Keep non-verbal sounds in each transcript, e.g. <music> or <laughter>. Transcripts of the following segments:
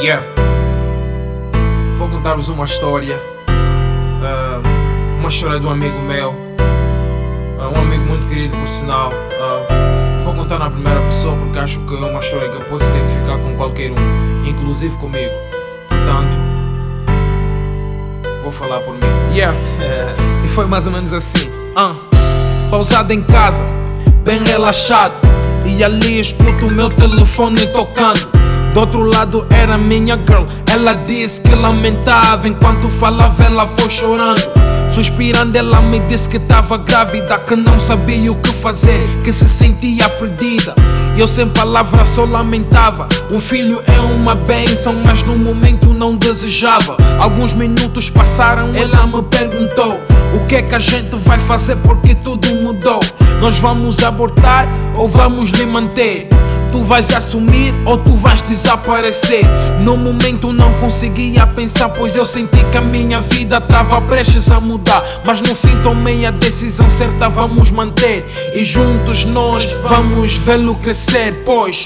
Yeah. Vou contar-vos uma história. Uh, uma história de um amigo meu. Uh, um amigo muito querido, por sinal. Uh, vou contar na primeira pessoa porque acho que é uma história que eu posso identificar com qualquer um, inclusive comigo. Portanto, vou falar por mim. Yeah. <laughs> e foi mais ou menos assim. Uh, pausado em casa, bem relaxado. E ali escuto o meu telefone tocando. Do outro lado era minha girl. Ela disse que lamentava enquanto falava, ela foi chorando. Suspirando, ela me disse que estava grávida, que não sabia o que fazer, que se sentia perdida. Eu sem palavras só lamentava. Um filho é uma bênção, mas no momento não desejava. Alguns minutos passaram, ela me perguntou: O que é que a gente vai fazer porque tudo mudou? Nós vamos abortar ou vamos lhe manter? Tu vais assumir ou tu vais desaparecer? No momento não conseguia pensar, pois eu senti que a minha vida estava prestes a mudar. Mas no fim tomei a decisão certa, vamos manter. E juntos nós vamos vê-lo crescer, pois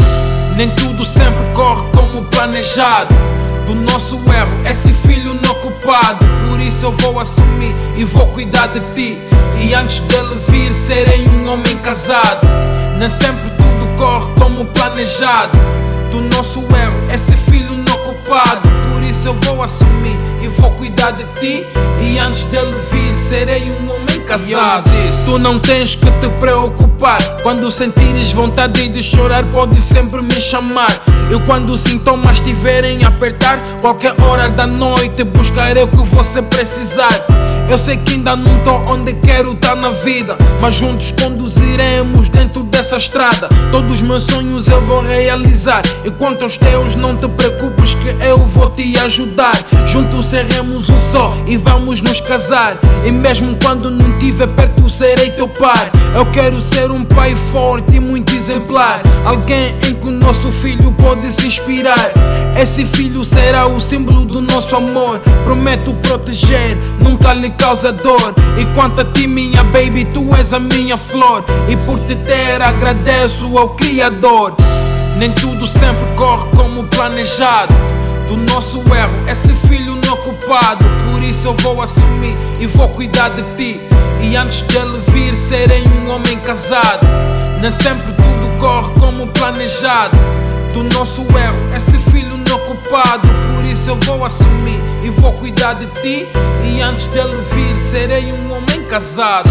nem tudo sempre corre como planejado. Do nosso erro, esse filho não culpado. Por isso eu vou assumir e vou cuidar de ti. E antes dele vir, serei um homem casado. Nem sempre corre como planejado. Do nosso erro, esse filho não culpado. Por isso eu vou assumir e vou cuidar de ti. E antes dele vir, serei um homem Tu não tens que te preocupar. Quando sentires vontade de chorar, pode sempre me chamar. Eu, quando os sintomas estiverem a apertar, qualquer hora da noite buscarei o que você precisar. Eu sei que ainda não tô onde quero estar tá na vida, mas juntos conduziremos dentro dessa estrada. Todos os meus sonhos eu vou realizar. E quanto aos teus, não te preocupes que eu vou te ajudar. Juntos seremos um só e vamos nos casar. E mesmo quando não tiver perto, serei teu pai. Eu quero ser um pai forte e muito exemplar. Alguém em que o nosso filho pode se inspirar. Esse filho será o símbolo do nosso amor. Prometo proteger, nunca lhe causa dor. E quanto a ti, minha baby, tu és a minha flor. E por te ter, agradeço ao Criador. Nem tudo sempre corre como planejado. Do nosso erro, esse filho não culpado. Por isso eu vou assumir e vou cuidar de ti. E antes dele vir, serei um homem casado. Nem sempre tudo corre como planejado. Do nosso erro, esse filho não culpado. Por isso eu vou assumir e vou cuidar de ti. E antes dele vir, serei um homem casado.